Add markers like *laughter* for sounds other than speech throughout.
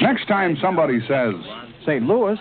Next time somebody says St. Louis,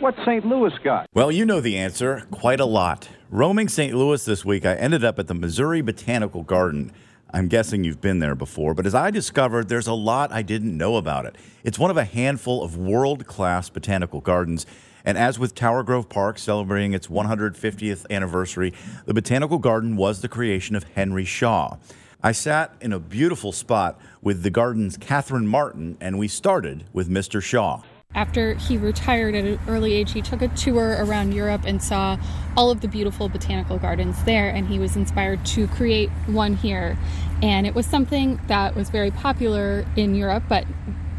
what's St. Louis got? Well, you know the answer quite a lot. Roaming St. Louis this week, I ended up at the Missouri Botanical Garden. I'm guessing you've been there before, but as I discovered, there's a lot I didn't know about it. It's one of a handful of world class botanical gardens. And as with Tower Grove Park celebrating its 150th anniversary, the Botanical Garden was the creation of Henry Shaw. I sat in a beautiful spot with the garden's Catherine Martin, and we started with Mr. Shaw. After he retired at an early age, he took a tour around Europe and saw all of the beautiful botanical gardens there, and he was inspired to create one here. And it was something that was very popular in Europe, but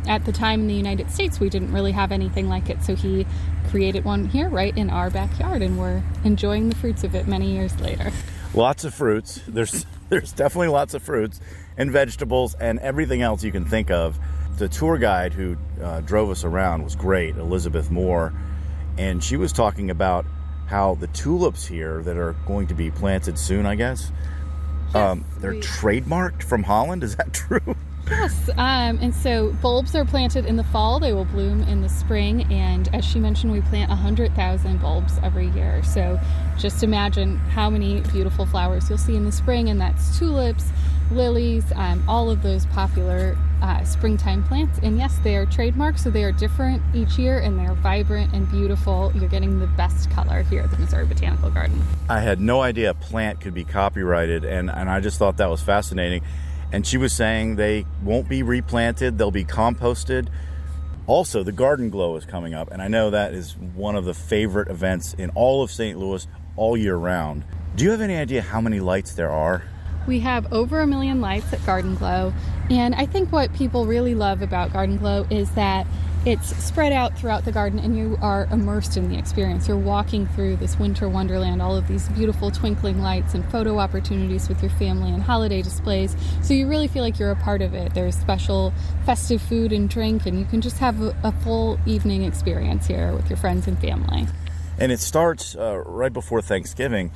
at the time in the United States, we didn't really have anything like it. So he created one here right in our backyard, and we're enjoying the fruits of it many years later. lots of fruits. There's *laughs* there's definitely lots of fruits and vegetables and everything else you can think of. The tour guide who uh, drove us around was great, Elizabeth Moore, and she was talking about how the tulips here that are going to be planted soon, I guess, um, they're we- trademarked from Holland. Is that *laughs* true? Yes, um, and so bulbs are planted in the fall, they will bloom in the spring, and as she mentioned, we plant 100,000 bulbs every year. So just imagine how many beautiful flowers you'll see in the spring, and that's tulips, lilies, um, all of those popular uh, springtime plants. And yes, they are trademarked, so they are different each year, and they're vibrant and beautiful. You're getting the best color here at the Missouri Botanical Garden. I had no idea a plant could be copyrighted, and, and I just thought that was fascinating. And she was saying they won't be replanted, they'll be composted. Also, the Garden Glow is coming up, and I know that is one of the favorite events in all of St. Louis all year round. Do you have any idea how many lights there are? We have over a million lights at Garden Glow, and I think what people really love about Garden Glow is that it's spread out throughout the garden and you are immersed in the experience. You're walking through this winter wonderland, all of these beautiful twinkling lights and photo opportunities with your family and holiday displays. So you really feel like you're a part of it. There's special festive food and drink, and you can just have a, a full evening experience here with your friends and family. And it starts uh, right before Thanksgiving,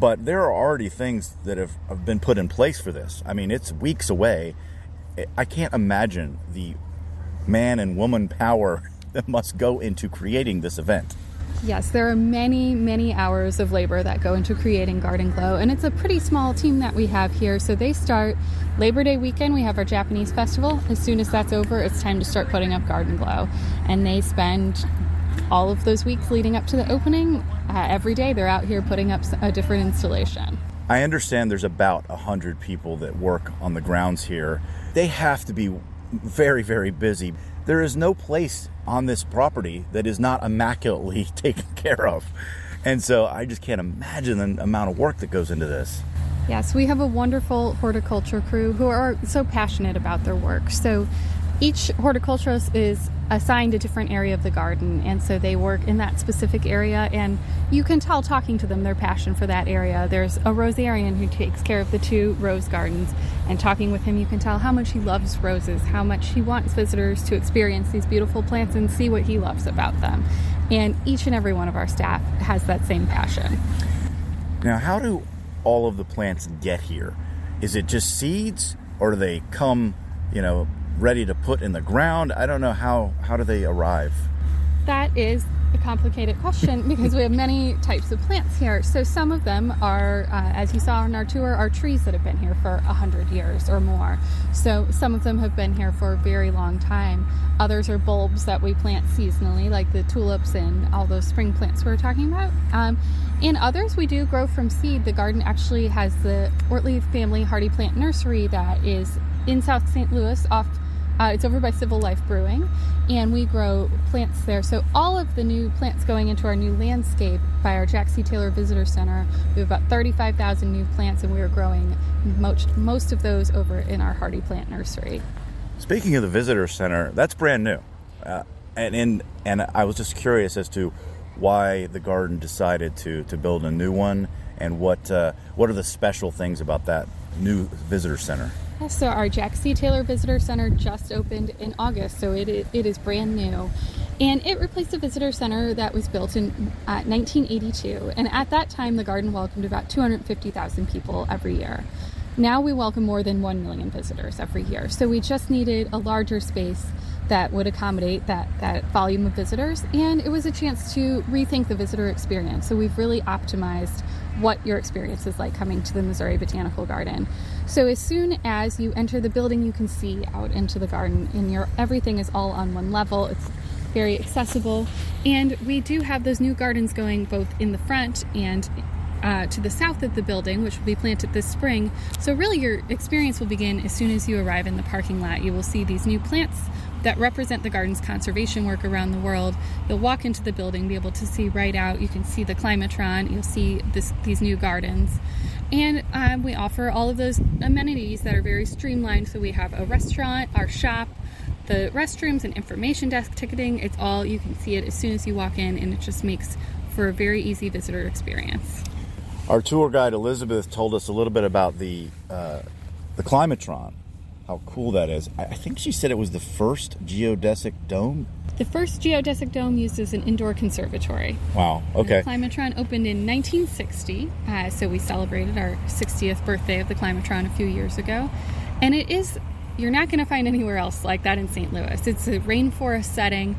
but there are already things that have, have been put in place for this. I mean, it's weeks away. I can't imagine the man and woman power *laughs* that must go into creating this event. Yes, there are many, many hours of labor that go into creating Garden Glow, and it's a pretty small team that we have here. So they start Labor Day weekend, we have our Japanese festival. As soon as that's over, it's time to start putting up Garden Glow. And they spend all of those weeks leading up to the opening. Uh, every day they're out here putting up a different installation. I understand there's about 100 people that work on the grounds here. They have to be very, very busy. There is no place on this property that is not immaculately *laughs* taken care of. And so I just can't imagine the amount of work that goes into this. Yes, we have a wonderful horticulture crew who are so passionate about their work. So each horticulturist is assigned a different area of the garden, and so they work in that specific area. And you can tell talking to them their passion for that area. There's a rosarian who takes care of the two rose gardens, and talking with him, you can tell how much he loves roses, how much he wants visitors to experience these beautiful plants and see what he loves about them. And each and every one of our staff has that same passion. Now, how do all of the plants get here? Is it just seeds, or do they come, you know, ready to put in the ground? I don't know how how do they arrive. That is a complicated question because we have many types of plants here. So some of them are, uh, as you saw on our tour, are trees that have been here for a hundred years or more. So some of them have been here for a very long time. Others are bulbs that we plant seasonally, like the tulips and all those spring plants we were talking about. Um, and others we do grow from seed. The garden actually has the Oertli Family Hardy Plant Nursery that is in South St. Louis off uh, it's over by Civil Life Brewing, and we grow plants there. So all of the new plants going into our new landscape by our Jack C. Taylor Visitor Center, we have about 35,000 new plants, and we are growing most most of those over in our Hardy Plant Nursery. Speaking of the visitor center, that's brand new, uh, and in, and I was just curious as to why the garden decided to to build a new one, and what uh, what are the special things about that new visitor center. So our Jack C. Taylor Visitor Center just opened in August, so it, it is brand new. And it replaced a visitor center that was built in uh, 1982. And at that time, the garden welcomed about 250,000 people every year. Now we welcome more than 1 million visitors every year. So we just needed a larger space that would accommodate that, that volume of visitors. And it was a chance to rethink the visitor experience. So we've really optimized what your experience is like coming to the Missouri Botanical Garden. So as soon as you enter the building, you can see out into the garden, and your everything is all on one level. It's very accessible, and we do have those new gardens going both in the front and uh, to the south of the building, which will be planted this spring. So, really, your experience will begin as soon as you arrive in the parking lot. You will see these new plants that represent the garden's conservation work around the world. You'll walk into the building, be able to see right out. You can see the climatron. You'll see this, these new gardens. And um, we offer all of those amenities that are very streamlined. So we have a restaurant, our shop, the restrooms, and information desk ticketing. It's all, you can see it as soon as you walk in, and it just makes for a very easy visitor experience. Our tour guide Elizabeth told us a little bit about the uh, the climatron how cool that is. I think she said it was the first geodesic dome. The first geodesic dome used as an indoor conservatory. Wow. Okay. The Climatron opened in 1960, uh, so we celebrated our 60th birthday of the Climatron a few years ago, and it is. You're not going to find anywhere else like that in St. Louis. It's a rainforest setting.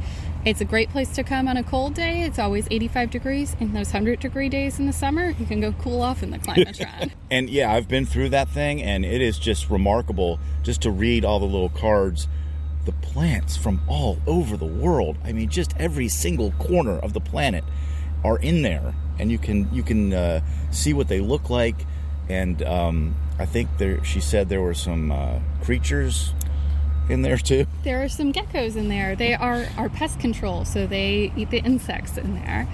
It's a great place to come on a cold day. It's always 85 degrees. In those 100 degree days in the summer, you can go cool off in the Climatron. *laughs* and yeah, I've been through that thing, and it is just remarkable just to read all the little cards. The plants from all over the world. I mean, just every single corner of the planet are in there, and you can you can uh, see what they look like. And um, I think there, she said there were some uh, creatures in there too? There are some geckos in there. They are our pest control, so they eat the insects in there.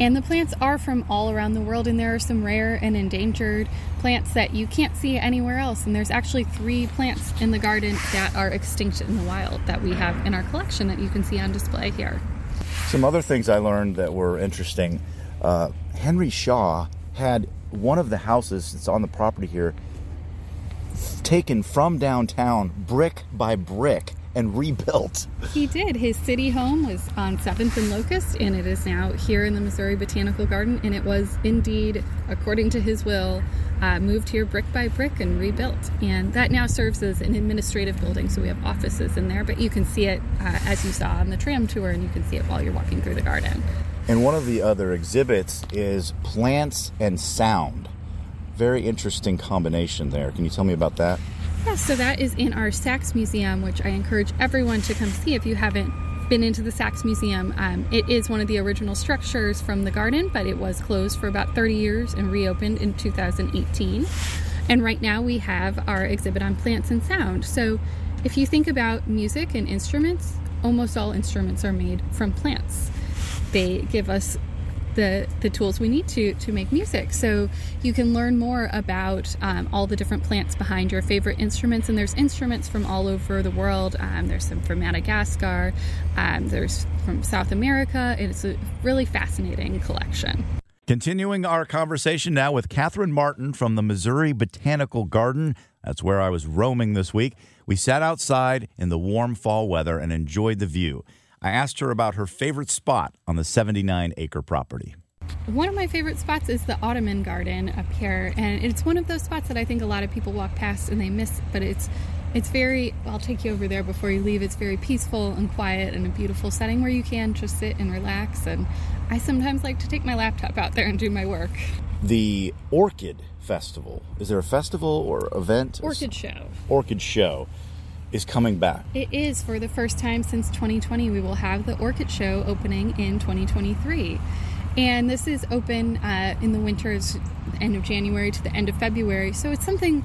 And the plants are from all around the world, and there are some rare and endangered plants that you can't see anywhere else. And there's actually three plants in the garden that are extinct in the wild that we have in our collection that you can see on display here. Some other things I learned that were interesting. Uh, Henry Shaw had one of the houses that's on the property here taken from downtown brick by brick and rebuilt. He did. His city home was on 7th and Locust, and it is now here in the Missouri Botanical Garden. And it was indeed, according to his will, uh, moved here brick by brick and rebuilt. And that now serves as an administrative building, so we have offices in there. But you can see it uh, as you saw on the tram tour, and you can see it while you're walking through the garden. And one of the other exhibits is plants and sound very interesting combination there. Can you tell me about that? Yeah, so that is in our Sachs Museum, which I encourage everyone to come see if you haven't been into the Sachs Museum. Um, it is one of the original structures from the garden, but it was closed for about 30 years and reopened in 2018. And right now we have our exhibit on plants and sound. So if you think about music and instruments, almost all instruments are made from plants. They give us the, the tools we need to to make music. So you can learn more about um, all the different plants behind your favorite instruments. And there's instruments from all over the world. Um, there's some from Madagascar. Um, there's from South America. It's a really fascinating collection. Continuing our conversation now with Catherine Martin from the Missouri Botanical Garden. That's where I was roaming this week. We sat outside in the warm fall weather and enjoyed the view. I asked her about her favorite spot on the 79 acre property. One of my favorite spots is the Ottoman Garden up here, and it's one of those spots that I think a lot of people walk past and they miss, but it's It's very, I'll take you over there before you leave. It's very peaceful and quiet and a beautiful setting where you can just sit and relax. And I sometimes like to take my laptop out there and do my work. The Orchid Festival. Is there a festival or event? Orchid Show. Orchid Show is coming back. It is for the first time since 2020. We will have the Orchid Show opening in 2023. And this is open uh, in the winters, end of January to the end of February. So it's something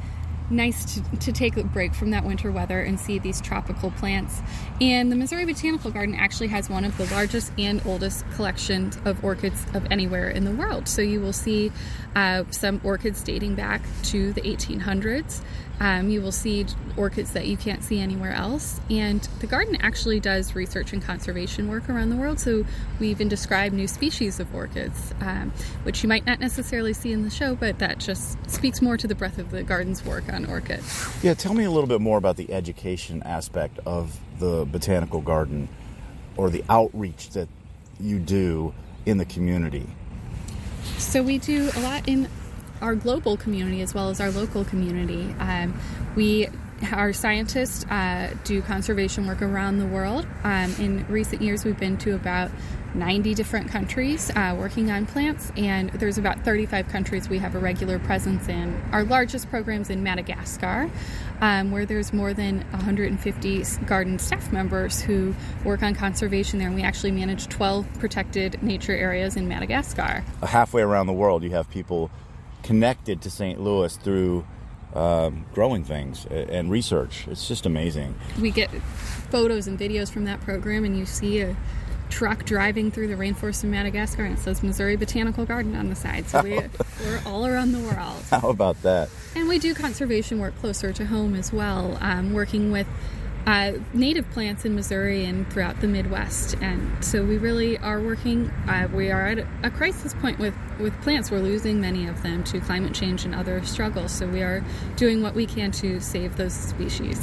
nice to, to take a break from that winter weather and see these tropical plants. And the Missouri Botanical Garden actually has one of the largest and oldest collections of orchids of anywhere in the world. So you will see uh, some orchids dating back to the 1800s. Um, you will see orchids that you can't see anywhere else. And the garden actually does research and conservation work around the world. So we even describe new species of orchids, um, which you might not necessarily see in the show, but that just speaks more to the breadth of the garden's work on orchids. Yeah, tell me a little bit more about the education aspect of the botanical garden or the outreach that you do in the community. So we do a lot in our global community as well as our local community. Um, we our scientists uh, do conservation work around the world. Um, in recent years, we've been to about 90 different countries uh, working on plants, and there's about 35 countries we have a regular presence in. Our largest program's in Madagascar, um, where there's more than 150 garden staff members who work on conservation there, and we actually manage 12 protected nature areas in Madagascar. Halfway around the world, you have people connected to St. Louis through um, growing things and research. It's just amazing. We get photos and videos from that program, and you see a truck driving through the rainforest of Madagascar, and it says Missouri Botanical Garden on the side. So we, *laughs* we're all around the world. How about that? And we do conservation work closer to home as well, um, working with uh, native plants in Missouri and throughout the Midwest. And so we really are working, uh, we are at a crisis point with, with plants. We're losing many of them to climate change and other struggles. So we are doing what we can to save those species.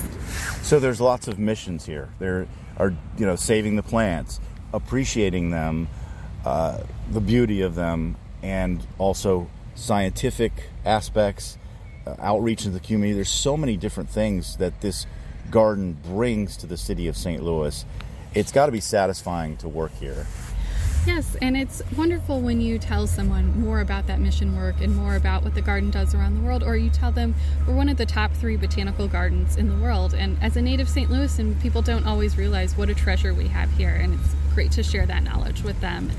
So there's lots of missions here. There are, you know, saving the plants, appreciating them, uh, the beauty of them, and also scientific aspects, uh, outreach into the community. There's so many different things that this garden brings to the city of St. Louis, it's got to be satisfying to work here. Yes, and it's wonderful when you tell someone more about that mission work and more about what the garden does around the world, or you tell them we're one of the top three botanical gardens in the world. And as a native St. Louisan, people don't always realize what a treasure we have here, and it's great to share that knowledge with them.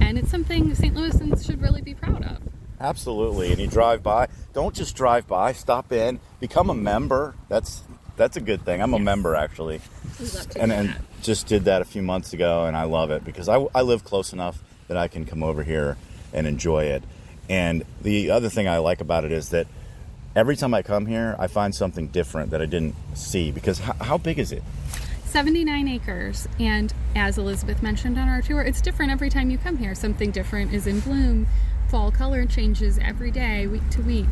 And it's something St. Louisans should really be proud of. Absolutely. And you drive by, don't just drive by, stop in, become a member. That's that's a good thing. I'm yes. a member actually, and and just did that a few months ago, and I love it because I, I live close enough that I can come over here and enjoy it. And the other thing I like about it is that every time I come here, I find something different that I didn't see. Because how, how big is it? 79 acres, and as Elizabeth mentioned on our tour, it's different every time you come here. Something different is in bloom. Fall color changes every day, week to week.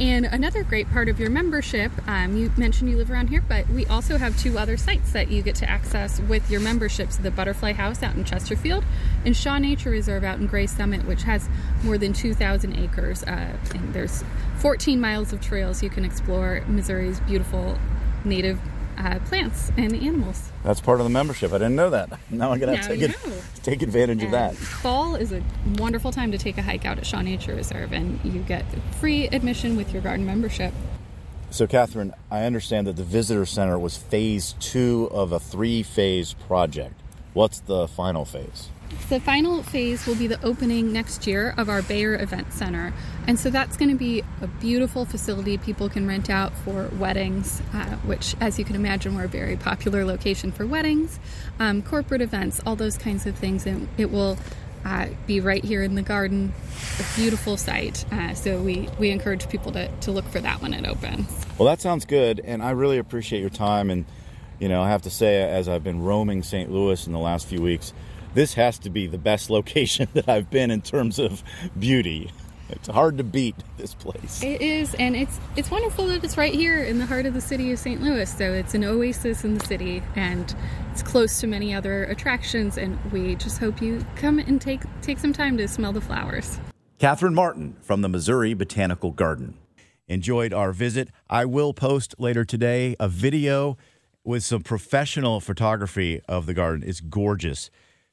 And another great part of your membership, um, you mentioned you live around here, but we also have two other sites that you get to access with your memberships the Butterfly House out in Chesterfield and Shaw Nature Reserve out in Gray Summit, which has more than 2,000 acres. Uh, and there's 14 miles of trails you can explore Missouri's beautiful native uh, plants and animals. That's part of the membership. I didn't know that. *laughs* Now I'm gonna to take, it, *laughs* take advantage and of that. Fall is a wonderful time to take a hike out at Shaw Nature Reserve, and you get free admission with your garden membership. So, Catherine, I understand that the visitor center was phase two of a three-phase project. What's the final phase? The final phase will be the opening next year of our Bayer Event Center. And so that's going to be a beautiful facility people can rent out for weddings, uh, which, as you can imagine, we're a very popular location for weddings, um, corporate events, all those kinds of things. And it will uh, be right here in the garden, a beautiful site. Uh, so we, we encourage people to, to look for that when it opens. Well, that sounds good. And I really appreciate your time. And, you know, I have to say, as I've been roaming St. Louis in the last few weeks, this has to be the best location *laughs* that I've been in terms of beauty. It's hard to beat this place. It is, and it's it's wonderful that it's right here in the heart of the city of St. Louis. So it's an oasis in the city, and it's close to many other attractions. And we just hope you come and take take some time to smell the flowers. Catherine Martin from the Missouri Botanical Garden. enjoyed our visit. I will post later today a video with some professional photography of the garden. It's gorgeous.